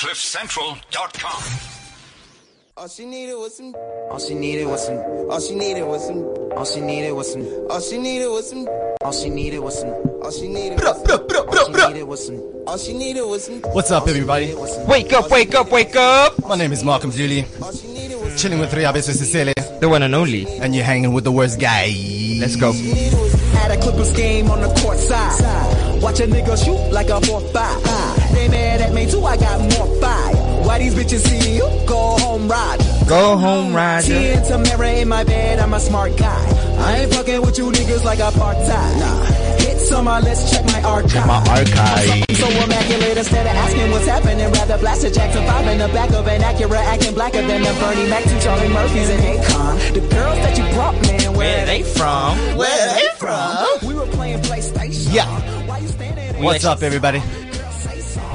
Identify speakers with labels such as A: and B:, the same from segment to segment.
A: CliffCentral.com.
B: All she needed was some.
C: All she needed was some.
B: All she needed was some.
C: All she needed was some.
B: All she needed was some.
C: All she needed was some.
B: All she needed.
C: All she needed was some.
B: All she needed was some.
D: What's up, everybody?
C: Wake up, wake up, wake up!
D: My name is Malcolm Zuli,
B: All she needed was.
D: chilling with Riabe Sisele,
C: The one and only.
D: and you're hanging with the worst guy.
C: Let's go.
E: Had a Clippers game on the court side. Watch a nigga shoot like a 4-5. They mad at me too, I got more fire. Why these bitches see you? Go home, ride.
C: Go home, Roger.
E: Tea and Tamara in my bed, I'm a smart guy. I ain't fucking with you niggas like apartheid. Nah. Hits on my list, check my archive.
D: Check my archive.
E: I'm so immaculate, instead of asking what's happening, rather blast a Jackson 5 in the back of an Acura, acting blacker than the Bernie Mac, two Charlie Murphys and Akon. The girls that you brought, man, where,
C: they from?
E: Where they from? We were playing PlayStation.
D: Yeah.
E: Why you standing
D: What's up, everybody?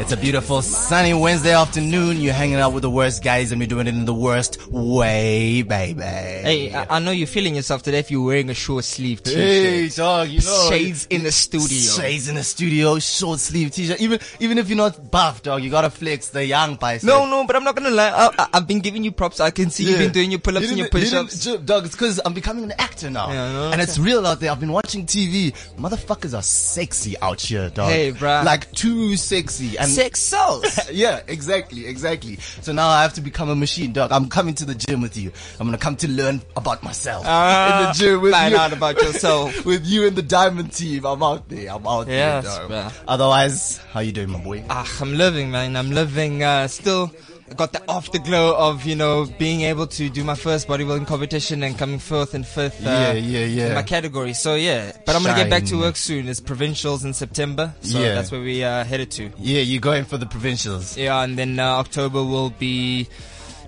D: It's a beautiful sunny Wednesday afternoon. You're hanging out with the worst guys, and we're doing it in the worst way, baby.
C: Hey, I, I know you're feeling yourself today if you're wearing a short sleeve t-shirt.
D: Hey, dog, you know.
C: Shades in the studio.
D: Shades in the studio, short sleeve t-shirt. Even even if you're not buff, dog, you gotta flex the young bicep.
C: No, no, but I'm not gonna lie. I, I've been giving you props. I can see you've been doing your pull-ups
D: You
C: and your
D: you
C: push-ups.
D: didn't- Dog, it's because I'm becoming an actor now.
C: Yeah, know.
D: And it's real out there. I've been watching TV. Motherfuckers are sexy out here, dog.
C: Hey, bruh.
D: Like too sexy. And
C: Sex sells.
D: yeah, exactly, exactly. So now I have to become a machine, dog. I'm coming to the gym with you. I'm gonna come to learn about myself in the gym with
C: find
D: you.
C: out about yourself.
D: with you and the diamond team. I'm out there. I'm out
C: Yes,
D: there, dog.
C: bruh.
D: Otherwise, how you doing, my boy?
C: Ah, I'm living, man. I'm living. Uh, still got the afterglow of you know being able to do my first bodybuilding competition and coming fourth and fifth. Uh,
D: Yeah, yeah, yeah.
C: In my category. So yeah, but I'm gonna get back to work soon. It's provincials in September, so
D: Yeah.
C: that's where we uh, headed to.
D: Yeah, you're going for the provincials.
C: Yeah, and then uh, October will be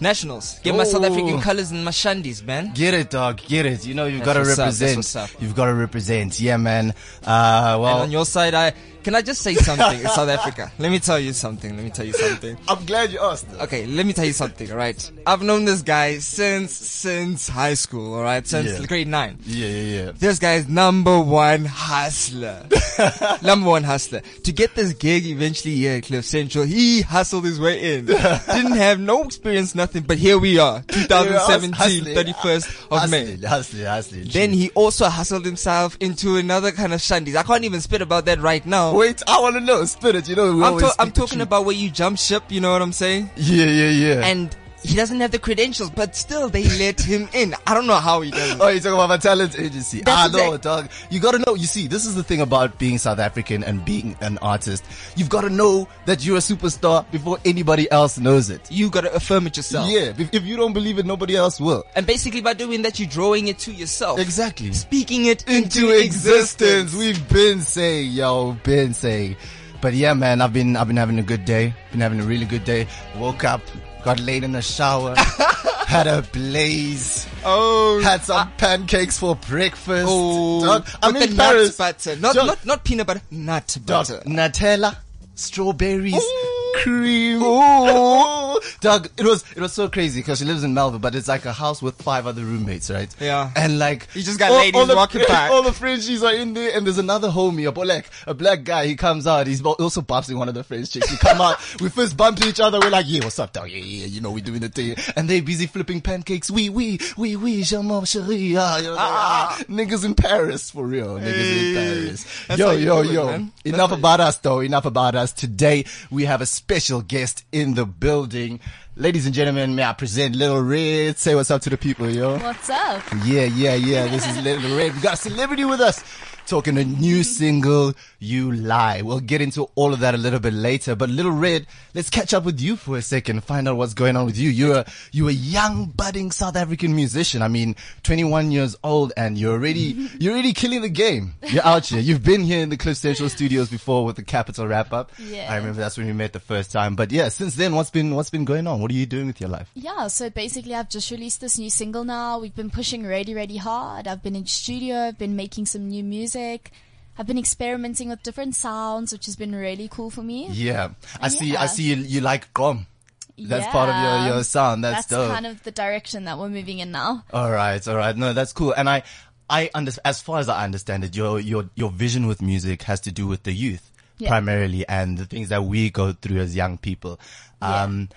C: nationals. Get my South. African colors and my shandies, man.
D: Get it, dog. Get it. You know you've got to
C: what's up, that's
D: represent.
C: up.
D: You've got to represent. Yeah, man. Uh,
C: And
D: well,
C: on your side, I can I just say something? In South Africa. Let me tell you something. Let me tell you something.
D: I'm glad you asked.
C: Okay, let me tell you something, alright? I've known this guy since, since high school, alright? Since
D: Yeah.
C: grade 9.
D: Yeah, yeah, yeah.
C: This guy's number one hustler. number one hustler. To get this gig eventually here at Cliff Central, he hustled his way in. Didn't have no experience, nothing, but here we are. 2017,
D: Hustling.
C: 31st of May.
D: Hustling, hustling, hustling.
C: Then he also hustled himself into another kind of shandies. I can't even spit about that right now.
D: Wait, I want to know. Spirit, you know, we
C: I'm,
D: always
C: to- I'm talking about where you jump ship, you know what I'm saying?
D: Yeah, yeah, yeah.
C: and he doesn't have the credentials, but still they let him in. I don't know how he does it.
D: Oh, you're talking about my talent agency.
C: That's ah,
D: I know,
C: exact-
D: dog. You gotta know. You see, this is the thing about being South African and being an artist. You've gotta know that you're a superstar before anybody else knows it.
C: You gotta affirm it yourself.
D: Yeah, if, if you don't believe it, nobody else will.
C: And basically by doing that, you're drawing it to yourself.
D: Exactly.
C: Speaking it
D: into existence. We've been saying, yo, been saying. But yeah, man, I've been, I've been having a good day. Been having a really good day. Woke up, got laid in the shower, had a blaze,
C: Oh,
D: had some pancakes for breakfast.
C: oh,
D: Dog, I'm in Paris.
C: nut butter. Not,
D: Dog,
C: not, not peanut butter, nut
D: dog,
C: butter.
D: Nutella, strawberries,
C: Ooh.
D: Cream. Ooh. Dog, it was, it was so crazy because she lives in Melbourne, but it's like a house with five other roommates, right?
C: Yeah.
D: And like,
C: You just got ladies
D: the,
C: walking back.
D: All the Frenchies are in there, and there's another homie, a black, a black guy. He comes out. He's also boxing one of the French chicks. We come out. We first bump each other. We're like, yeah, what's up, dog? Yeah, yeah, you know, we're doing the thing. And they busy flipping pancakes. We, oui, oui, je m'en chérie. Ah. Niggas in Paris, for real. Niggas in Paris.
C: That's
D: yo, yo,
C: it,
D: yo. Enough
C: how you-
D: about us, though. Enough about us. Today, we have a special guest in the building. Ladies and gentlemen, may I present Little Red. Say what's up to the people, yo.
F: What's up?
D: Yeah, yeah, yeah. This is Little Red. We got a celebrity with us talking a new single, You Lie. We'll get into all of that a little bit later. But Little Red, let's catch up with you for a second. Find out what's going on with you. You're a, you're a young budding South African musician. I mean, 21 years old and you're already, you're already killing the game. You're out here. You've been here in the Cliff Central studios before with the Capital wrap up.
F: Yeah.
D: I remember that's when we met the first time. But yeah, since then, what's been, what's been going on? What are you doing with your life?
F: Yeah, so basically I've just released this new single now. We've been pushing really, really hard. I've been in studio, I've been making some new music. I've been experimenting with different sounds, which has been really cool for me.
D: Yeah. I see,
F: Yeah.
D: I see you, you like gqom. That's part of your, your sound. That's,
F: That's
D: dope.
F: kind of the direction that we're moving in now.
D: all right, all right. No, that's cool. And I, I under, as far as I understand it, your, your, your vision with music has to do with the youth.
F: Yeah.
D: primarily and the things that we go through as young people.
F: Yeah.
D: Um,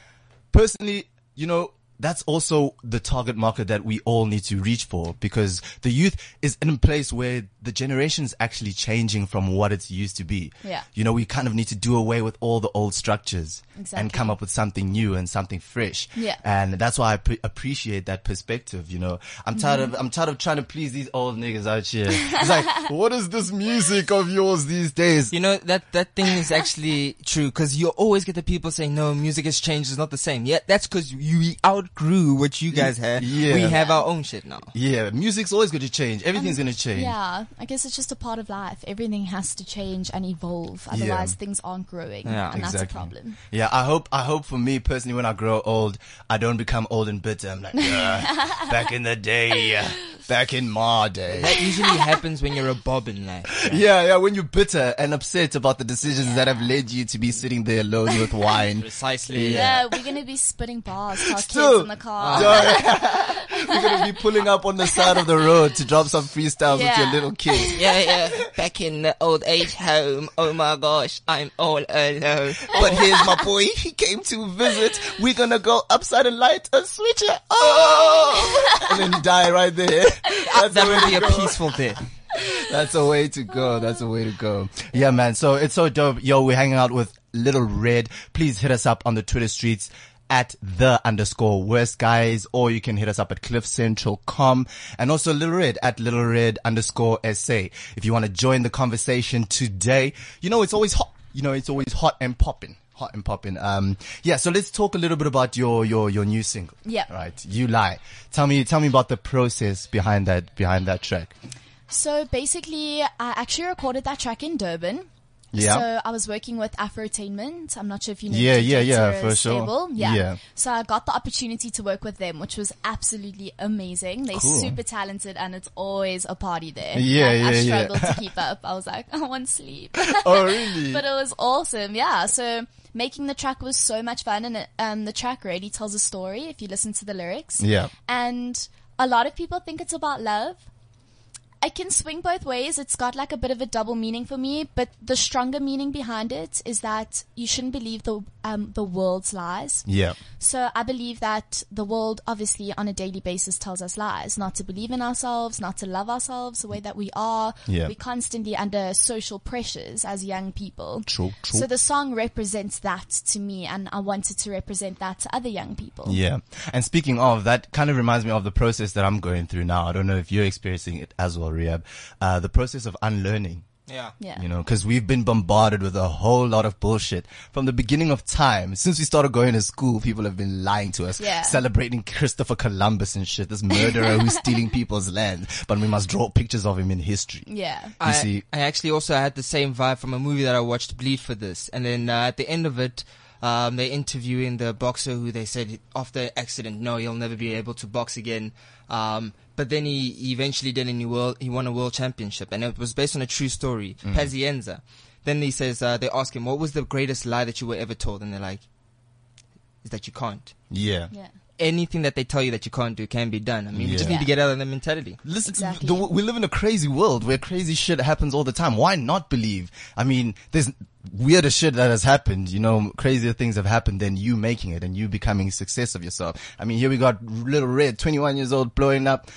D: Personally, you know, that's also the target market that we all need to reach for because the youth is in a place where the generation is actually changing from what it's used to be.
F: Yeah.
D: You know, we kind of need to do away with all the old structures and come up with something new and something fresh.
F: Yeah.
D: And that's why I pre- appreciate that perspective. You know, I'm tired
F: Mm-hmm.
D: of, I'm tired of trying to please these old niggas out here. It's like, what is this music of yours these days?
C: You know that that thing is actually true because you always get the people saying no, music has changed, it's not the same. Yeah, that's because you outgrew what you guys had.
D: Yeah.
C: we have our own shit now.
D: Yeah, music's always going to change. Everything's going to change.
F: Yeah, I guess it's just a part of life. Everything has to change and evolve. Otherwise, things aren't growing.
C: Yeah,
F: and that's a problem.
D: Yeah, I hope, I hope for me personally, when I grow old, I don't become old and bitter. I'm like, "Ugh, back in the day, back in my day.
C: That usually happens when you're a bob bobbin, like.
D: Yeah, yeah, when you're bitter and upset about the decisions that have led you to be sitting there alone with wine.
C: Precisely.
F: Yeah, we're gonna be spitting bars to
D: Still.
F: Kids in the car. Ah.
D: You're gonna be pulling up on the side of the road to drop some freestyles with your little kids.
C: Yeah, yeah. Back in the old age home. Oh my gosh, I'm all alone.
D: But here's my boy, he came to visit. We're gonna go upside and light a switcher. Oh! and then die right there. That's
C: That would be a
D: go.
C: peaceful death.
D: That's a way to go. That's a way to go. Yeah, man. So it's so dope. Yo, we're hanging out with Little Red. Please hit us up on the Twitter streets at the underscore worst guys, or you can hit us up at cliffcentral.com and also Little Red at Little Red underscore SA. If you want to join the conversation today, you know, it's always hot. You know, it's always hot and popping. Hot and popping. Um, yeah. So let's talk a little bit about your, your, your new single.
F: Yeah.
D: Right. You lie. Tell me, tell me about the process behind that, behind that track.
F: So basically, I actually recorded that track in Durban.
D: Yeah.
F: So I was working with Afrotainment. I'm not sure if you know.
D: Yeah, yeah, yeah, for sure.
F: Yeah.
D: Yeah.
F: So I got the opportunity to work with them, which was absolutely amazing. They're
D: Cool.
F: super talented, and it's always a party there.
D: Yeah,
F: like,
D: yeah,
F: I
D: yeah.
F: struggled to keep up. I was like, I want sleep.
D: Oh, really?
F: but it was awesome. Yeah. So making the track was so much fun, and um, the track really tells a story if you listen to the lyrics.
D: Yeah.
F: And a lot of people think it's about love. I can swing both ways. It's got like a bit of a double meaning for me, but the stronger meaning behind it is that you shouldn't believe the um, the world's lies.
D: Yeah.
F: So I believe that the world, obviously, on a daily basis, tells us lies. Not to believe in ourselves, not to love ourselves the way that we are.
D: Yeah.
F: We're constantly under social pressures as young people.
D: True, true.
F: So the song represents that to me, and I wanted to represent that to other young people.
D: Yeah. And speaking of, that kind of reminds me of the process that I'm going through now. I don't know if you're experiencing it as well, Rehab. Uh, the process of unlearning.
C: Yeah.
F: Yeah.
D: You know, because we've been bombarded with a whole lot of bullshit from the beginning of time. Since we started going to school, people have been lying to us,
F: Yeah.
D: celebrating Christopher Columbus and shit, this murderer who's stealing people's land. But we must draw pictures of him in history.
F: Yeah.
C: I,
D: see-
C: I actually also had the same vibe from a movie that I watched, Bleed for this, and then uh, at the end of it, um, they're interviewing the boxer who they said after the accident, no, he'll never be able to box again. Um, but then he, he eventually did, and he world he won a world championship, and it was based on a true story, Pazienza. Then he says uh, they ask him, "What was the greatest lie that you were ever told?" And they're like, "Is that you can't."
D: Yeah.
F: Yeah.
C: Anything that they tell you that you can't do can be done. I mean, you just
D: Yeah.
C: need to get out of that mentality.
D: Listen,
F: Exactly.
D: the, we live in a crazy world where crazy shit happens all the time. Why not believe? I mean, there's weirder shit that has happened. You know, crazier things have happened than you making it and you becoming success of yourself. I mean, here we got little red, 21 years old, blowing up.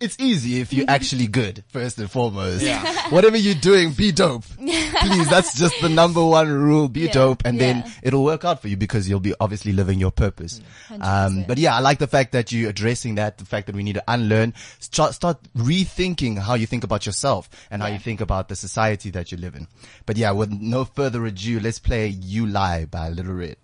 D: It's easy if you're actually good, first and foremost.
C: Yeah.
D: Whatever you're doing, be dope. Please, that's just the number one rule. Be
F: Yeah,
D: dope and
F: yeah.
D: then it'll work out for you because you'll be obviously living your purpose. Um, but yeah, I like the fact that you're addressing that, the fact that we need to unlearn, start, start rethinking how you think about yourself and how you think about the society that you live in. But yeah, with no further ado, let's play You Lie by Little Red.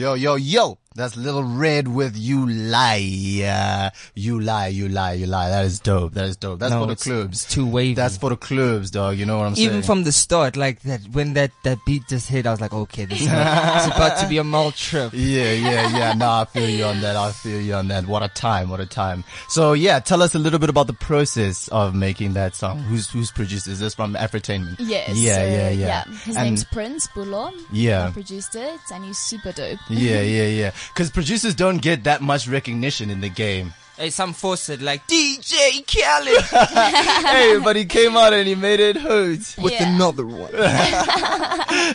D: Yo, yo, yo. That's Little Red with You Lie. Uh, you Lie, You Lie, You Lie. That is dope. That is dope. That's
C: No,
D: for the
C: it's-
D: clubs.
C: it's too wavy.
D: That's for the clubs, dog. You know what I'm saying?
C: Even from the start, like that, when that, that beat just hit, I was like, okay, this is it's about to be a mall trip.
D: Yeah, yeah, yeah. No, I feel you on that. I feel you on that. What a time. What a time. So yeah, tell us a little bit about the process of making that song. Who's, who's produced? Is this from Afrotainment?
F: Yes.
D: Yeah,
F: so,
D: yeah, yeah.
F: His
D: And-
F: name's Prince Bulo.
D: Yeah.
F: He produced it, and he's super dope.
D: Yeah, yeah, yeah. Cause producers don't get that much recognition in the game.
C: Hey, some forced it, like DJ Khaled
D: hey, but he came out and he made it hurt.
C: with
F: Yeah.
C: another one.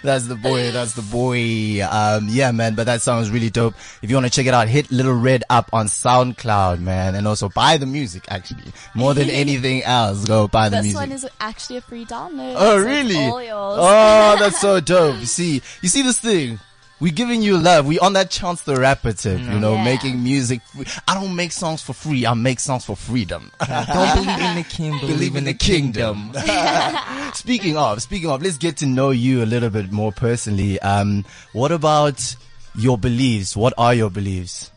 D: That's the boy. That's the boy. Um, yeah, man. But that song is really dope. If you want to check it out, hit Little Red up on SoundCloud, man, and also buy the music. Actually, more than anything else, go buy the
F: This
D: music.
F: This one is actually a free download.
D: Oh,
F: it's
D: really?
F: all yours.
D: Oh, that's so dope. You see, you see this thing. We giving you love. We on that Chance the Rapper tip, you know,
F: Yeah.
D: making music. free. I don't make songs for free. I make songs for freedom.
C: Don't believe in the king, believe in the kingdom.
D: speaking of, speaking of, let's get to know you a little bit more personally. Um, what about your beliefs? What are your beliefs?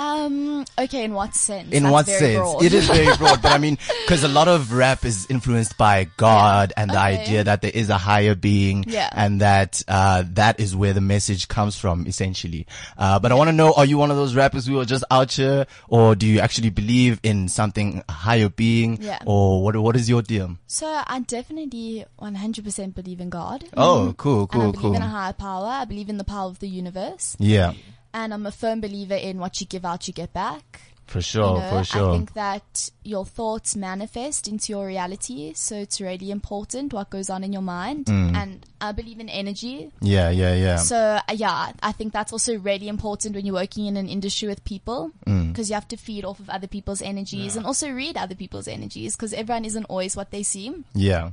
F: Um. Okay. In what sense?
D: In
F: That's
D: what sense?
F: broad.
D: It is very broad, but I mean, because a lot of rap is influenced by God and the
F: Okay.
D: idea that there is a higher being,
F: Yeah.
D: and that uh, that is where the message comes from, essentially. Uh, but I want to know: Are you one of those rappers who are just out here, or do you actually believe in something a higher being,
F: Yeah.
D: or what? What is your deal?
F: So I definitely 100% believe in God.
D: Oh, cool, cool,
F: and I believe
D: cool.
F: in a higher power. I believe in the power of the universe.
D: Yeah,
F: And I'm a firm believer in what you give out, you get back.
D: for
F: You
D: sure,
F: know,
D: for sure.
F: I think that your thoughts manifest into your reality. So it's really important what goes on in your mind.
D: Mm.
F: And I believe in energy.
D: yeah, yeah, yeah.
F: So uh, yeah, I think that's also really important when you're working in an industry with people
D: Mm.
F: because you have to feed off of other people's energies and also read other people's energies because everyone isn't always what they seem.
D: yeah.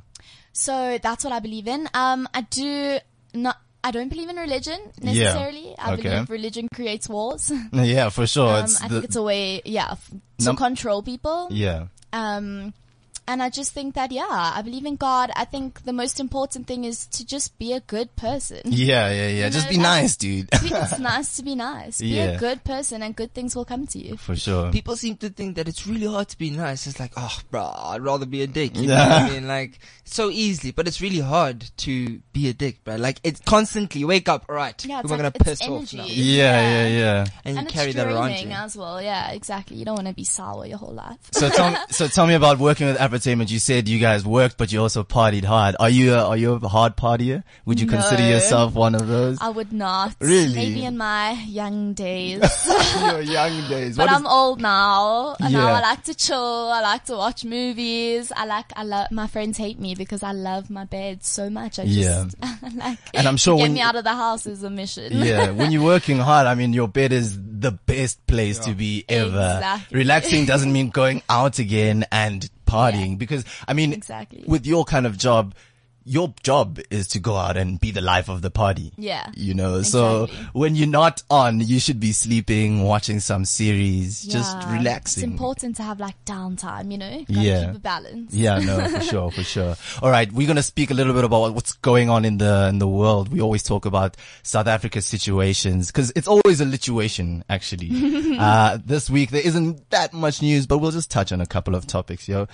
F: So that's what I believe in. Um, I do not. I don't believe in religion necessarily. I
D: Okay.
F: believe religion creates wars.
D: Yeah, for sure.
F: um,
D: it's
F: I think it's a way, yeah, f- to control people.
D: yeah.
F: Um, and I just think that, yeah, I believe in God. I think the most important thing is to just be a good person.
D: Yeah, yeah, yeah. Just
F: know,
D: be nice, dude.
F: it's nice to be nice. Be
D: Yeah.
F: a good person and good things will come to you.
D: for sure.
C: People seem to think that it's really hard to be nice. It's like, oh, bro, I'd rather be a dick. You know what I mean? Like, so easily, but it's really hard to be a dick, bro. Like, it's constantly wake up, alright,
F: Yeah,
C: we're
F: like-
C: gonna
F: it's
C: piss off
F: energy.
C: now.
D: Yeah, yeah, yeah.
C: And,
F: And
C: you carry
F: it's
C: that around
F: draining
C: you.
F: as well. Yeah, exactly. You don't want to be sour your whole life.
D: So tell me, so tell me about working with Afrotainment. You said you guys worked, but you also partied hard. Are you a, are you a hard partier? Would you consider yourself one of those?
F: I would not.
D: Really?
F: Maybe in my young days.
D: Your young days.
F: But
D: What is-
F: I'm old now. And now I like to chill. I like to watch movies. I like, I love, my friends hate me because I love my bed so much. I
D: Yeah.
F: just, like,
D: And I'm sure
F: to get
D: when
F: me
D: you-
F: out of the house is a mission.
D: yeah, when you're working hard, I mean, your bed is the best place to be ever.
F: Exactly.
D: Relaxing doesn't mean going out again and partying
F: Yeah.
D: because, I mean,
F: Exactly.
D: with your kind of job, your job is to go out and be the life of the party.
F: Yeah.
D: You know, so when you're not on, you should be sleeping, watching some series, just
F: Yeah.
D: relaxing.
F: It's important to have like downtime, you know? Gotta
D: Yeah.
F: keep a balance.
D: Yeah, no, for sure, for sure. All right, we're gonna speak a little bit about what's going on in the in the world. We always talk about South Africa's situations because it's always a lituation. Actually, uh, this week there isn't that much news, but we'll just touch on a couple of topics. Yo,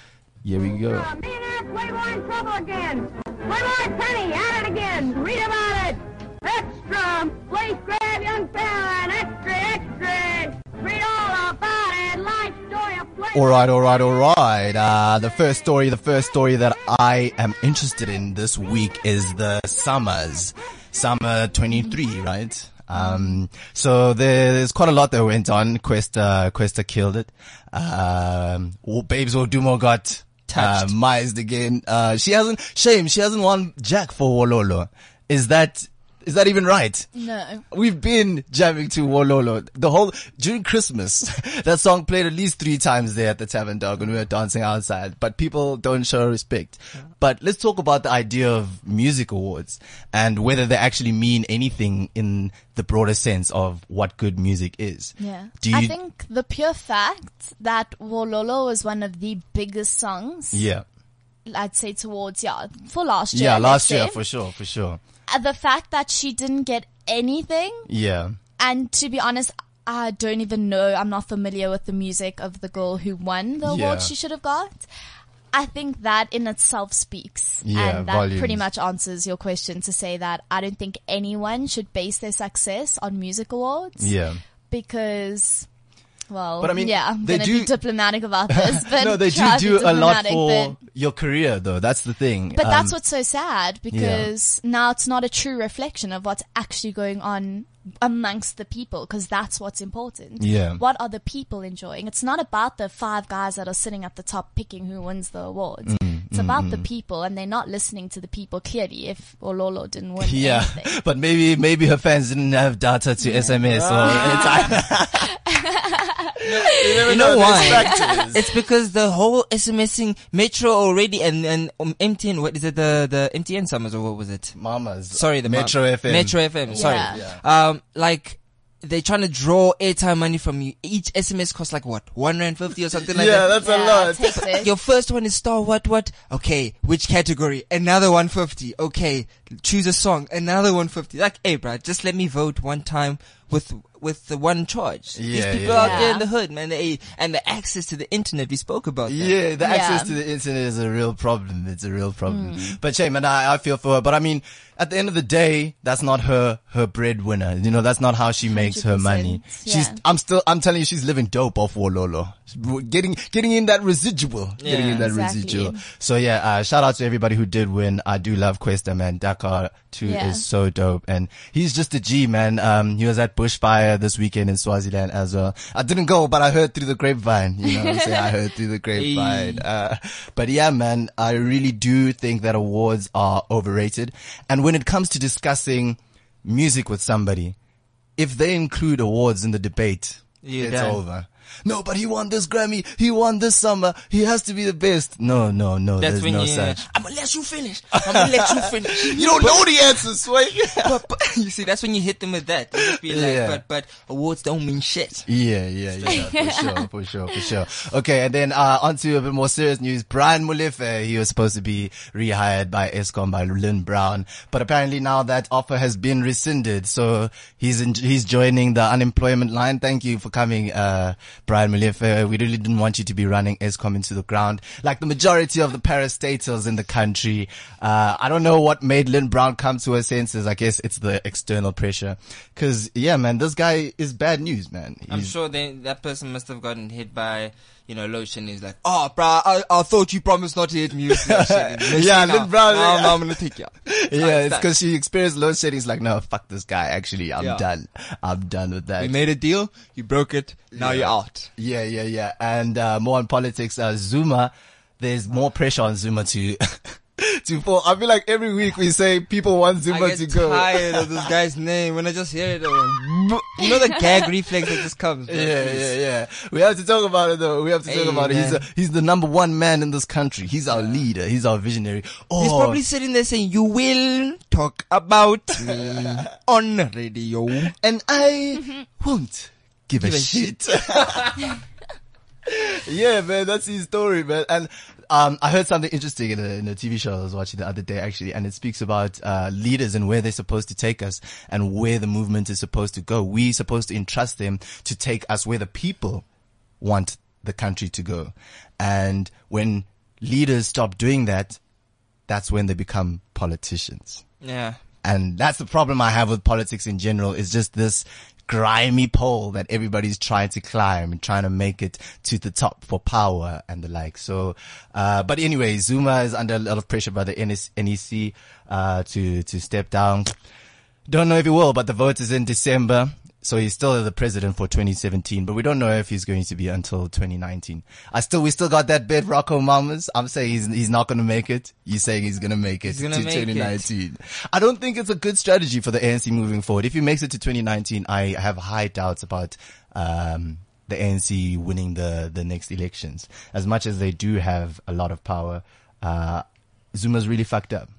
D: here we go.
A: Me and Eric Playboy in trouble again. Playboy Penny at it again. Read about it. Extra. Place grab young fella extra, extra. Read all about it. Life story of Playboy.
D: All right, all right, all right. Uh, the first story, the first story that I am interested in this week is the SAMAs, SAMA 23, right? Um, so there's quite a lot that went on. Kwesta, Kwesta killed it. Um, Babes Wodumo got, uh,
C: Touched.
D: mised again. Uh, she hasn't, shame, she hasn't won Jack for Wololo. Is that, is that even right?
F: No.
D: We've been jamming to Wololo the whole during Christmas. that song played at least three times there at the Tavern Dog when we were dancing outside. But people don't show respect. But let's talk about the idea of music awards and whether they actually mean anything in the broader sense of what good music is.
F: Yeah.
D: Do you?
F: I think the pure fact that Wololo was one of the biggest songs,
D: yeah.
F: I'd say towards, yeah, for last year.
D: Yeah. Last year for sure. For sure.
F: Uh, the fact that she didn't get anything
D: Yeah.
F: And to be honest, I don't even know. I'm not familiar with the music of the girl who won the
D: Yeah.
F: award she should have got. I think that in itself speaks.
D: Yeah,
F: and that
D: volumes.
F: pretty much answers your question to say that I don't think anyone should base their success on music awards.
D: Yeah.
F: Because, well,
D: But I mean,
F: yeah, I'm
D: they do-
F: be diplomatic about this, but
D: no, they do
F: try to be
D: do a lot for
F: but-
D: your career, though. That's the thing.
F: but
D: Um,
F: that's what's so sad because now it's not a true reflection of what's actually going on amongst the people because that's what's important.
D: Yeah.
F: What are the people enjoying? It's not about the five guys that are sitting at the top picking who wins the awards.
D: Mm,
F: it's about the people and they're not listening to the people clearly if Ololo didn't win
D: Yeah,
F: anything.
D: but maybe maybe her fans didn't have data to SMS or
C: You know why? It's because the whole SMSing Metro already and and um, MTN. What is it? The the MTN SAMAs or what was it?
D: Mamas.
C: Sorry, the
D: Metro
C: ma-
D: FM.
C: Metro FM. Sorry.
F: Yeah.
C: Um, like they're trying to draw airtime money from you. Each SMS costs like what 150 or something like that.
D: Yeah,
C: that.
D: that's a
F: Yeah,
D: lot.
F: it's hectic.
C: Your first one is star what what? Okay, which category? Another 150. Okay, choose a song. Another 150. Like, hey, bruh, just let me vote one time with with the one charge.
D: Yeah,
C: These people
D: yeah.
C: out there in the hood, man, they, and the access to the internet. We spoke about that.
D: Yeah, the
F: Yeah.
D: access to the internet is a real problem. It's a real problem.
F: Mm.
D: But shame, and I, I feel for her. But I mean, at the end of the day, that's not her, her breadwinner. You know, that's not how she makes her
F: 100%,
D: money. She's. I'm still, I'm telling you, she's living dope off Wololo. Getting, getting in that residual. getting in that
F: Exactly.
D: residual. So yeah, uh, shout out to everybody who did win. I do love Kwesta, man. Dakar too
F: Yeah.
D: is so dope. And he's just a G, man. Um, he was at Bushfire this weekend in Swaziland as well. I didn't go, but I heard through the grapevine. You know what I'm saying? I heard through the grapevine. Uh, but yeah, man, I really do think that awards are overrated. And when it comes to discussing music with somebody, if they include awards in the debate,
C: You're
D: it's
C: done.
D: over. No, but he won this Grammy. He won this SAMA. He has to be the best. No, no, no.
C: That's
D: there's
C: when
D: no
C: you.
D: such.
C: I'm gonna let you finish. I'm gonna let you finish.
D: You don't know the answers, Sway.
C: but, but you see, that's when you hit them with that. You be like,
D: Yeah.
C: but but awards don't mean shit.
D: Yeah, yeah, yeah, for sure, for sure, for sure. Okay, and then uh, on to a bit more serious news. Brian Molefe, he was supposed to be rehired by Eskom by Lynne Brown, but apparently now that offer has been rescinded, so he's in, he's joining the unemployment line. Thank you for coming, uh, Brian Molefe. We really didn't want you to be running Eskom into the ground, like the majority of the parastatals in the country. Uh, I don't know what made Lynne Brown come to her senses. I guess it's the external pressure. Cause yeah, man, this guy is bad news, man.
C: I'm sure they, that person must have gotten hit by, you know, load is like, oh, bruh, I, I thought you promised not to hit me with load shedding. Let's
D: Yeah,
C: see now. Now,
D: yeah.
C: now I'm gonna take you.
D: Yeah, it's because she experienced load shedding. It's like, no, fuck this guy. Actually, I'm
C: Yeah.
D: done. I'm done with that.
C: We made a deal. You broke it. Now you're out.
D: yeah, yeah, yeah. And uh, more on politics. Uh, Zuma, there's more pressure on Zuma to to fall. I feel like every week we say people want Zuma to go.
C: I get tired of this guy's name. When I just hear it, I'm you know the gag reflex that just comes.
D: Yeah, yeah, yeah. We have to talk about it though. We have to
C: Hey,
D: talk about it. He's a, he's the number one man in this country. He's our leader. He's our visionary. Oh,
C: He's probably sitting there saying, "You will talk about me on radio."
D: and I mm-hmm. won't give,
C: Give
D: a,
C: a
D: shit. yeah, man, that's his story, man. And um, I heard something interesting in a, in a TV show I was watching the other day, actually, and it speaks about uh, leaders and where they're supposed to take us and where the movement is supposed to go. We're supposed to entrust them to take us where the people want the country to go. And when leaders stop doing that, that's when they become politicians.
C: Yeah.
D: And that's the problem I have with politics in general is just this grimy pole that everybody's trying to climb and trying to make it to the top for power and the like. So, uh, but anyway, Zuma is under a lot of pressure by the NEC, uh, to, to step down. Don't know if he will, but the vote is in December. So he's still the president for 2017, but we don't know if he's going to be until 2019. I still, we still got that bet, Rocco Mamas. I'm saying he's, he's not going to make it. You're saying he's going to make it to
C: make it.
D: 2019. I don't think it's a good strategy for the ANC moving forward. If he makes it to 2019, I have high doubts about, um, the ANC winning the, the next elections. As much as they do have a lot of power, uh, Zuma's really fucked up.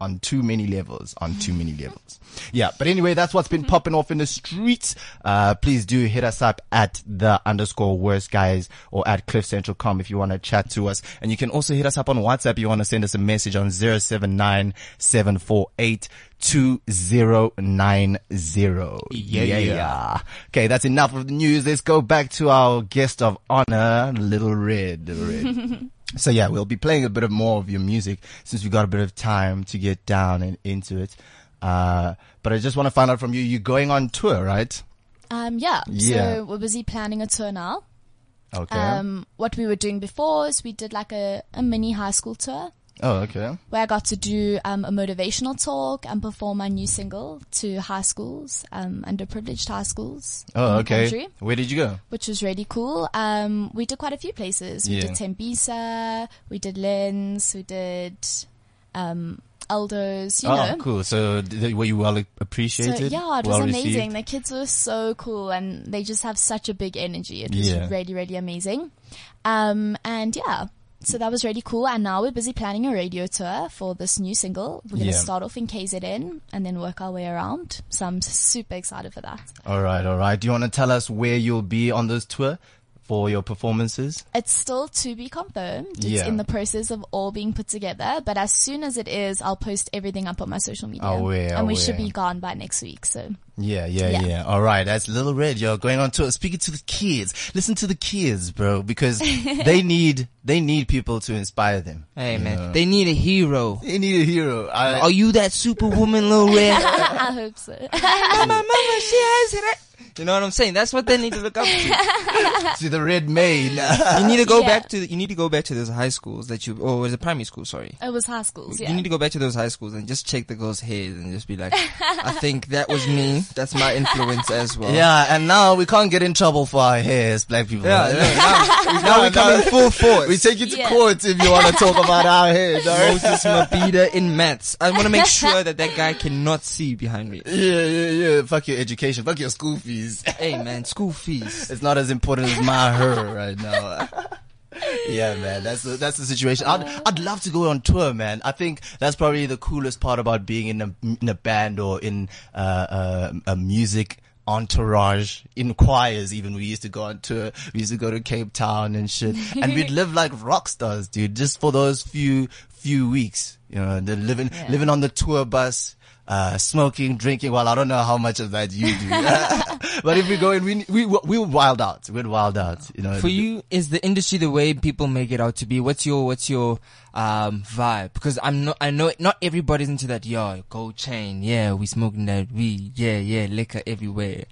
D: On too many levels, on too many levels. Yeah, but anyway, that's what's been popping off in the streets. Uh, please do hit us up at the underscore worst guys or at cliffcentral.com if you want to chat to us. And you can also hit us up on WhatsApp. if You want to send us a message on 079 748 2090. Yeah. Okay, that's enough of the news. Let's go back to our guest of honor, Little Red. Little Red. so yeah, we'll be playing a bit of more of your music since we got a bit of time to get down and into it. Uh, but I just want to find out from you, you're going on tour, right?
F: Um, yeah.
D: Yeah.
F: So we're busy planning a tour now.
D: Okay.
F: Um, what we were doing before is we did like a, a mini high school tour
D: oh, okay.
F: where I got to do um, a motivational talk and perform my new single to high schools, um, underprivileged high schools.
D: Oh, okay.
F: country,
D: Where did you go?
F: which was really cool. Um, we did quite a few places. We
D: Yeah.
F: did Tembisa, we did Lens, we did um, Aldo's, you
D: oh,
F: know.
D: cool. So th- were you well appreciated?
F: So, yeah, it was
D: well
F: amazing.
D: received?
F: The kids were so cool and they just have such a big energy. It was
D: Yeah.
F: really, really amazing. Um, and yeah, so that was really cool. And now we're busy planning a radio tour for this new single. We're going to
D: Yeah.
F: start off in KZN and then work our way around. So I'm super excited for that.
D: All right, all right. Do you want to tell us where you'll be on this tour for your performances?
F: It's still to be confirmed. It's
D: Yeah.
F: in the process of all being put together. But as soon as it is, I'll post everything up on my social media.
D: Oh, yeah,
F: and we should be gone by next week. So
D: Yeah, yeah, yeah,
F: Yeah.
D: All right, that's Little Red. You're going on tour, speaking to the kids. Listen to the kids, bro, because they need they need people to inspire them.
C: Hey man,
D: know?
C: they need a hero.
D: they need a hero. I,
C: Are you that superwoman, Little Red?
F: I hope so.
C: mama, mama, she has it. You know what I'm saying? That's what they need to look up to.
D: to the Red Maid.
C: You need to go
F: Yeah.
C: back to you need to go back to those high schools that you oh, or was it primary school? Sorry.
F: it was high schools. Yeah.
C: You need to go back to those high schools and just check the girls' heads and just be like, I think that was me. That's my influence as well.
D: yeah, and now we can't get in trouble for our hairs, black people.
C: Yeah, yeah, now, now we're coming full force.
D: We take you to
F: Yeah.
D: court if you want to talk about our hairs. all right?
C: Moses Mabida in maths. I want to make sure that that guy cannot see behind me.
D: Yeah, yeah, yeah. Fuck your education. Fuck your school fees.
C: Hey man, school fees.
D: It's not as important as my her right now. yeah, man, that's the, that's the situation. I'd I'd love to go on tour, man. I think that's probably the coolest part about being in a in a band or in uh, uh, a music entourage in choirs even we used to go on tour we used to go to cape town and shit and we'd live like rock stars dude just for those few few weeks you know the living
F: Yeah.
D: living on the tour bus uh, smoking, drinking. Well, I don't know how much of that you do, but if we go in, we we we wild out. We'd wild out. You know.
C: For you, is the industry the way people make it out to be? What's your what's your um vibe? Because I'm not, I know not everybody's into that. Yo, gold chain. Yeah, we smoking that weed. Yeah, yeah, liquor everywhere.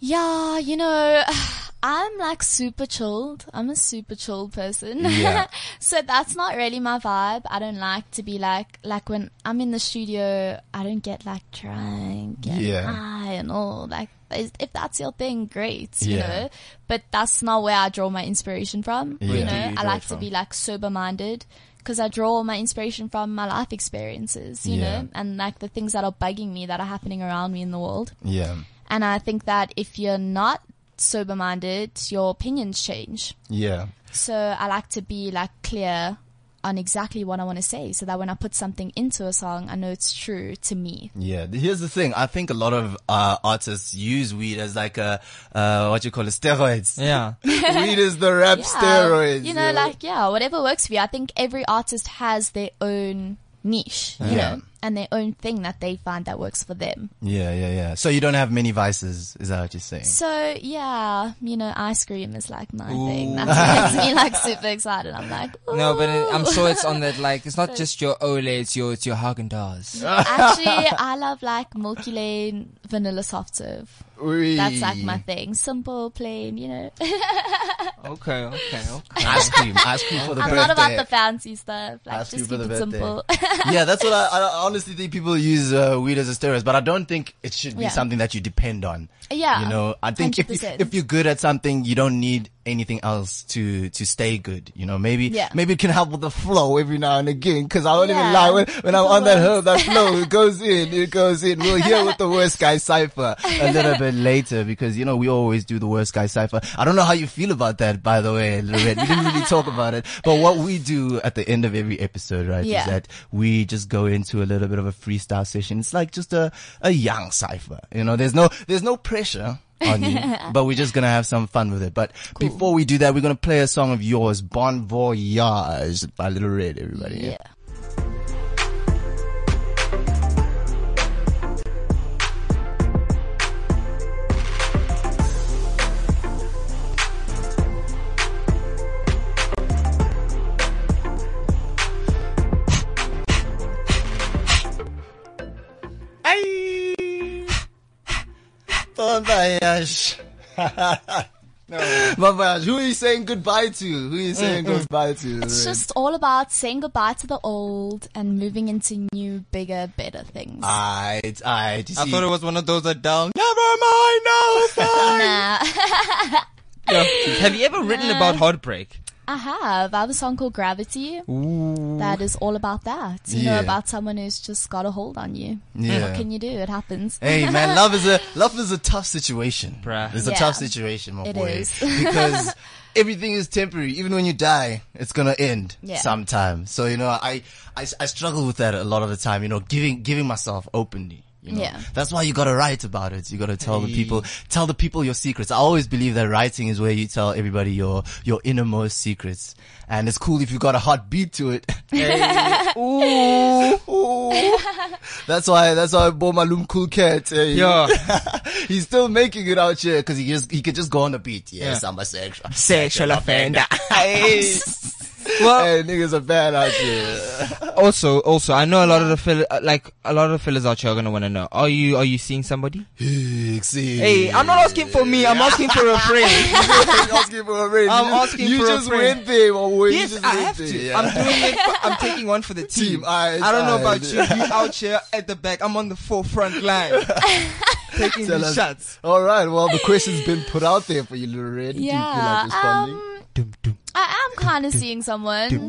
F: Yeah, you know, I'm like super chilled. I'm a super chilled person.
D: Yeah.
F: so that's not really my vibe. I don't like to be like, like when I'm in the studio, I don't get like drunk and
D: Yeah.
F: high and all. Like, if if that's your thing, great, you
D: Yeah.
F: know. But that's not where I draw my inspiration from.
D: Yeah.
F: You know,
D: you
F: I like
D: it
F: to be like sober minded. Cause I draw my inspiration from my life experiences, you
D: Yeah.
F: know, and like the things that are bugging me that are happening around me in the world.
D: yeah.
F: And I think that if you're not sober minded, your opinions change.
D: Yeah.
F: So I like to be like clear on exactly what I want to say so that when I put something into a song, I know it's true to me.
D: Yeah, here's the thing. I think a lot of uh, artists use weed as like a uh, what you call it, steroids.
C: Yeah.
D: weed is the rap
F: Yeah.
D: steroids.
F: You know, like, yeah, whatever works for you. I think every artist has their own niche, you
D: Yeah.
F: know, and their own thing that they find that works for them.
D: yeah, yeah, yeah. So you don't have many vices, is that what you're saying?
F: So yeah, you know, ice cream is like my thing. That makes me like super excited. I'm like,
C: No, but it, I'm sure it's on that like it's not just your Ola, it's your it's your Haagen Dazs.
F: Actually, I love like Milky Lane vanilla soft serve. That's like my thing. Simple, plain, you know.
C: Okay, okay, okay.
D: ice cream, ice cream for the
F: I'm
D: birthday.
F: not about the fancy stuff. Like
D: Ice cream
F: just
D: for
F: keep
D: the
F: it
D: birthday.
F: simple.
D: yeah, that's what I, I honestly think people use uh, weed as a steroid, but I don't think it should be
F: Yeah.
D: something that you depend on.
F: Yeah,
D: You know, I think if you, if you're good at something, you don't need anything else to to stay good. You know, maybe
F: Yeah.
D: maybe it can help with the flow every now and again. Because I won't even lie when, when I'm on that hill, that flow it goes in, it goes in. We'll hear with the worst guy cipher a little bit later because you know we always do the worst guy cipher. I don't know how you feel about that, by the way, Lorette. We didn't really talk about it, but what we do at the end of every episode, right,
F: Yeah.
D: is that we just go into a little bit of a freestyle session. It's like just a a young cipher. You know, there's no there's no pressure. On you, but we're just gonna have some fun with it. But before we do that, we're gonna play a song of yours, Bon Voyage by Little Red, everybody.
F: Yeah.
D: Bon Voyage. Bon Voyage. Who are you saying goodbye to? Who are you mm, saying mm. goodbye to?
F: It's just all about saying goodbye to the old and moving into new, bigger, better things.
D: Alright, alright. You
C: I
D: see,
C: thought it was one of those that down. Never mind, no, fine.
F: Nah.
C: Yeah. Have you ever written about heartbreak?
F: I have. I have a song called Gravity that is all about that. You know, about someone who's just got a hold on you.
D: Yeah.
F: What can you do? It happens.
D: Hey man, love is a love is a tough situation.
C: Bruh.
D: It's a tough situation, my
F: It
D: boy.
F: is.
D: because everything is temporary. Even when you die, it's gonna end
F: Yeah.
D: sometime. So you know, I, I I struggle with that a lot of the time. You know, giving giving myself openly. You know?
F: Yeah.
D: That's why you gotta write about it. You gotta tell the people, tell the people your secrets. I always believe that writing is where you tell everybody your, your innermost secrets. And it's cool if you got a hot beat to it. Ooh. Ooh. That's why, that's why I bought my Loom Cool Cat. Hey.
C: Yeah.
D: He's still making it out here because he just, he could just go on the beat. Yes,
C: Yeah.
D: I'm a sexual,
C: Sexual offender. Hey. well,
D: Hey, niggas are bad out here.
C: also, also, I know a lot of the fill, uh, like a lot of the fillers out here are gonna want to know: Are you, are you seeing somebody? Hey, I'm not asking for me. I'm asking for a friend.
D: asking for a ring.
C: I'm asking
D: you
C: for a friend.
D: You just
C: friend.
D: went there, my boy. You
C: Yes,
D: just
C: I have
D: there.
C: to.
D: Yeah.
C: I'm doing it. For, I'm taking one for the team.
D: Team, aight,
C: I don't know about
D: aight.
C: you. You out here at the back. I'm on the forefront line, taking
D: Tell
C: the
D: us.
C: shots.
D: All right. Well, the question's been put out there for you, Little Red. Do you feel like
F: Yeah.
D: responding?
F: Um,
C: Dum, dum.
F: I am kind of seeing someone. It's nothing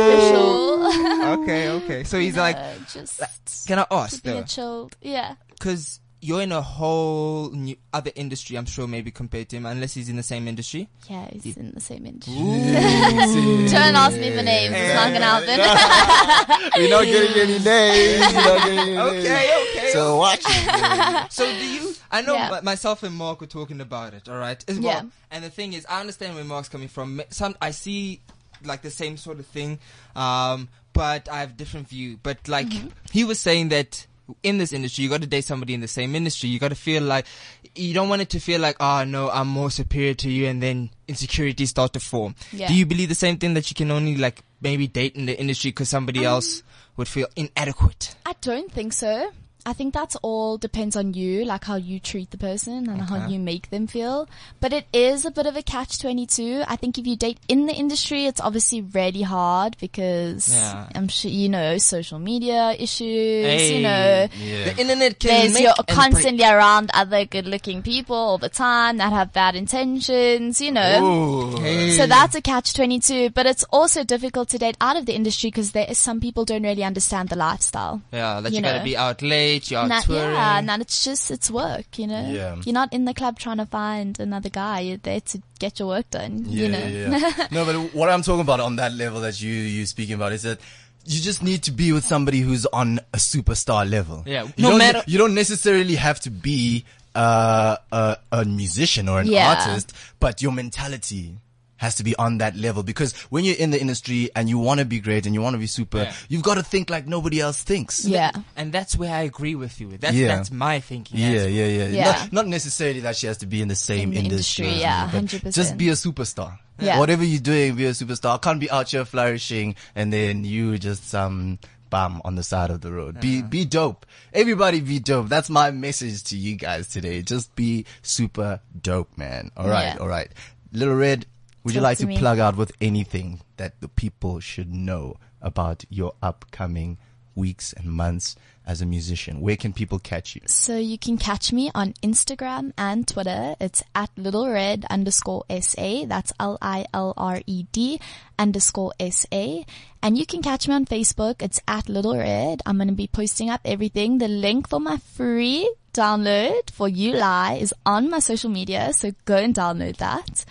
F: official.
C: Okay, okay. So he's like,
F: Uh, just
C: can I ask
F: keeping
C: though?
F: it chilled. Yeah.
C: Because you're in a whole new other industry. I'm sure maybe compared to him, unless he's in the same industry.
F: Yeah, he's in the same industry.
D: See.
F: Don't ask me for names. It's not gonna happen.
D: We're not getting any names. Getting any names.
C: Okay, okay.
D: So watch it.
C: So do you? I know
F: Yeah.
C: myself and Mark were talking about it. All right. As well.
F: Yeah.
C: And the thing is, I understand where Mark's coming from. Ma- Some I see like the same sort of thing, um, but I have different view. But like
F: Mm-hmm.
C: he was saying that in this industry, you got to date somebody in the same industry. You got to feel like you don't want it to feel like, oh no, I'm more superior to you, and then insecurities start to form.
F: Yeah.
C: Do you believe the same thing that you can only like maybe date in the industry because somebody
F: Um,
C: else would feel inadequate?
F: I don't think so. I think that's all depends on you, like how you treat the person and how you make them feel. But it is a bit of a catch 22. I think if you date in the industry, it's obviously really hard because
C: Yeah.
F: I'm sure, you know, social media issues,
C: Hey.
F: you know,
C: The internet can
F: you're
C: and break.
F: constantly around other good looking people all the time that have bad intentions, you know.
C: Hey.
F: So that's a catch 22, but it's also difficult to date out of the industry because there is some people don't really understand the lifestyle.
C: Yeah, that you,
F: you
C: gotta
F: know.
C: be out late, you're out
F: Nah,
C: touring.
F: yeah, and then it's just, it's work, you know?
D: Yeah.
F: You're not in the club trying to find another guy. You're there to get your work done,
D: Yeah,
F: you know?
D: yeah, yeah. no, but what I'm talking about on that level that you you're speaking about is that you just need to be with somebody who's on a superstar level.
C: Yeah,
D: you
C: no
D: don't,
C: matter-
D: you don't necessarily have to be uh, a a musician or an
F: Yeah.
D: artist, but your mentality has to be on that level because when you're in the industry and you want to be great and you want to be super,
C: Yeah.
D: you've got to think like nobody else thinks.
F: Yeah.
C: And that's where I agree with you. That's
D: Yeah.
C: that's my thinking.
D: Yeah,
C: as
D: yeah, yeah.
F: Yeah.
D: Not, not necessarily that she has to be in the same
F: In the
D: industry.
F: industry, yeah,
D: but
F: 100%.
D: Just be a superstar.
F: Yeah.
D: Whatever you're doing, be a superstar. Can't be out here flourishing and then you just some bum on the side of the road. Be uh-huh. be dope. Everybody be dope. That's my message to you guys today. Just be super dope, man. All right,
F: Yeah.
D: all right. Little Red, would you like
F: to
D: to plug out with anything that the people should know about your upcoming weeks and months as a musician? Where can people catch you?
F: So you can catch me on Instagram and Twitter. It's at little red underscore SA. That's L-I-L-R-E-D underscore SA. And you can catch me on Facebook. It's at little red. I'm going to be posting up everything. The link for my free download for You Lie is on my social media. So go and download that.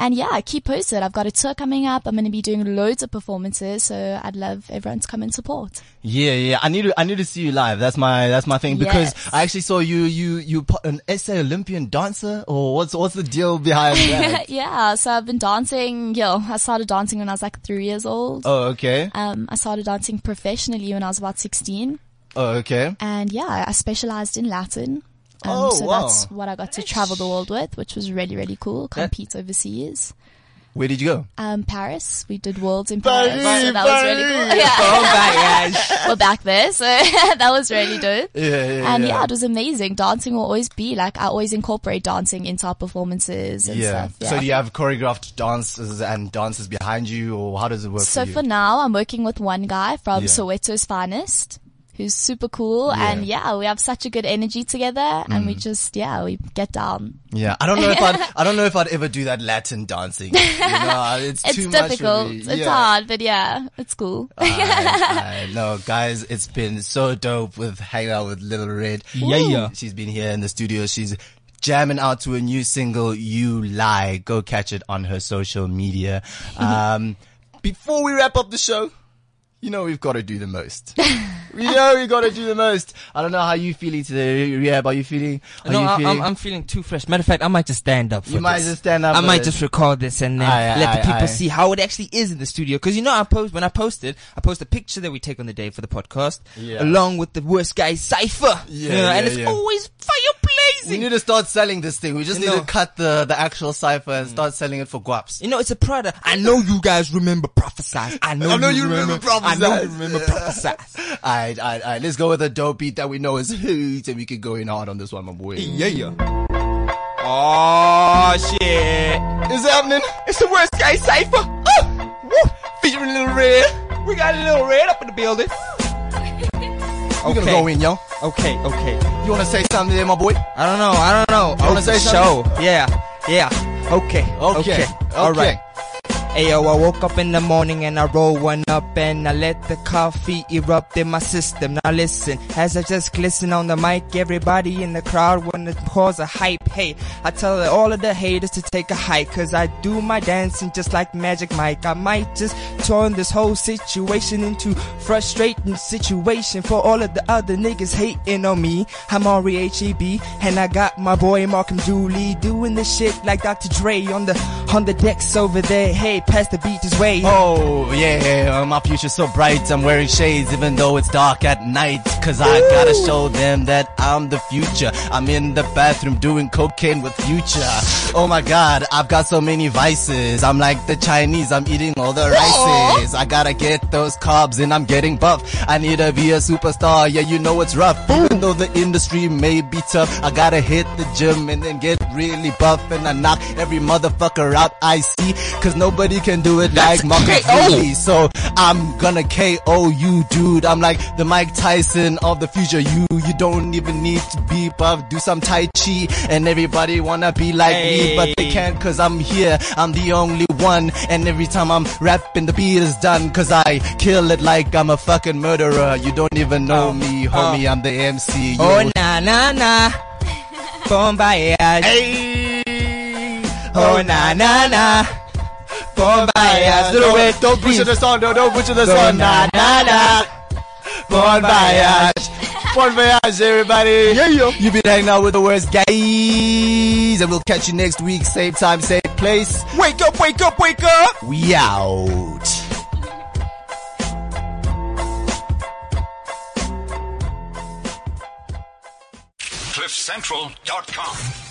F: And yeah, I keep posted. I've got a tour coming up. I'm going to be doing loads of performances. So I'd love everyone to come and support.
D: Yeah, yeah. I need to, I need to see you live. That's my, that's my thing because
F: Yes.
D: I actually saw you, you, you put an SA Olympian dancer or what's, what's the deal behind that?
F: yeah, so I've been dancing. Yo, I started dancing when I was like three years old.
D: oh, okay.
F: Um, I started dancing professionally when I was about 16.
D: Oh, okay.
F: And yeah, I specialized in Latin. Um,
D: Oh,
F: so
D: wow.
F: that's what I got to travel the world with, which was really, really cool. Compete overseas.
D: Where did you go?
F: Um, Paris. We did worlds in Paris.
D: Paris,
F: so that was really cool. Yeah.
C: Oh my gosh.
F: We're back there. So that was really dope.
D: Yeah, yeah,
F: And
D: yeah.
F: yeah, it was amazing. Dancing will always be like, I always incorporate dancing into our performances and
D: Yeah.
F: stuff. Yeah.
D: So do you have choreographed dances and dances behind you or how does it work
F: So
D: for you?
F: for now, I'm working with one guy from
D: Yeah.
F: Soweto's Finest, who's super cool.
D: Yeah.
F: And yeah, we have such a good energy together and we just, yeah, we get down.
D: yeah. I don't know if I'd, I don't know if I'd ever do that Latin dancing. You know, it's,
F: It's
D: too
F: difficult. It's
D: Yeah.
F: hard, but yeah, it's cool.
D: I, I know, guys, it's been so dope with hanging out with Lil Red.
C: Yeah, yeah.
D: She's been here in the studio. She's jamming out to a new single, You Lie. Go catch it on her social media. Um, before we wrap up the show, you know we've got to do the most. we know we got to do the most. I don't know how you feeling today. Rehab, are you feeling? Are
C: No,
D: you
C: I,
D: feeling?
C: I'm, I'm feeling too fresh. Matter of fact, I might just stand up. For
D: You might just stand up
C: I might
D: this.
C: just record this and then
D: Aye,
C: let
D: aye,
C: the people
D: aye.
C: see how it actually is in the studio. Because you know, I post when I posted, I post a picture that we take on the day for the podcast,
D: Yeah.
C: along with the worst guy cipher.
D: Yeah,
C: you know, and it's
D: yeah.
C: always fire blazing.
D: we need to start selling this thing. We just
C: You
D: need
C: know.
D: to cut the, the actual cipher and mm. start selling it for guaps.
C: You know, it's a product. I know you guys remember prophesize. I know,
D: I know you remember
C: I know you remember prophesize.
D: Alright, alright, alright. Let's go with a dope beat that we know is hoot and we can go in hard on this one, my boy.
C: yeah, yeah. Oh shit!
D: Is it happening?
C: It's the worst guy cipher. Oh, uh, woo. Featuring Lil Red. We got a Lil Red up in the building.
D: We're gonna go in, yo.
C: Okay, okay.
D: You wanna say something there, my boy?
C: I don't know. I don't know.
D: I wanna
C: Oh,
D: say
C: show? Yeah, yeah. Okay,
D: Okay,
C: okay. All
D: okay.
C: right. Ayo, I woke up in the morning and I roll one up and I let the coffee erupt in my system. Now listen, as I just glisten on the mic, everybody in the crowd wanna cause a hype. Hey, I tell all of the haters to take a hike, cause I do my dancing just like Magic Mike. I might just turn this whole situation into frustrating situation for all of the other niggas hating on me. I'm Ari H-E-B and I got my boy Markham Dooley doing this shit like Dr. Dre on the, on the decks over there. Hey, pass the beat his way.
D: Oh, yeah, uh, my future's so bright. I'm wearing shades even though it's dark at night. Cause I gotta show them that I'm the future. I'm in the bathroom doing cocaine with future. Oh my god, I've got so many vices. I'm like the Chinese, I'm eating all the rices. I gotta get those carbs and I'm getting buff. I need to be a superstar, yeah, you know it's rough. Even though the industry may be tough, I gotta hit the gym and then get really buff. And I knock every motherfucker out I see. Cause nobody can do it like Marcus
C: KO.
D: So I'm gonna KO you, dude. I'm like the Mike Tyson of the future. You, you don't even need to be buff. Do some Tai Chi and everybody wanna be like me, but they can't cause I'm here. I'm the only one. And every time I'm rapping, the beat is done cause I kill it like I'm a fucking murderer. You don't even know
C: Oh,
D: me,
C: oh.
D: homie. Um. I'm the MC. Yo.
C: Oh, na na na. Voyage.
D: Hey.
C: Oh, na na na. Bon voyage. Lil Red,
D: Don't butcher the song, no, don't butcher the song. Na na na. Bon voyage. Bon voyage, everybody. Yeah, yo. You've been hanging out with the worst guys, and we'll catch you next week, same time, same place.
C: Wake up, wake up, wake up.
D: We out.
G: CliffCentral.com.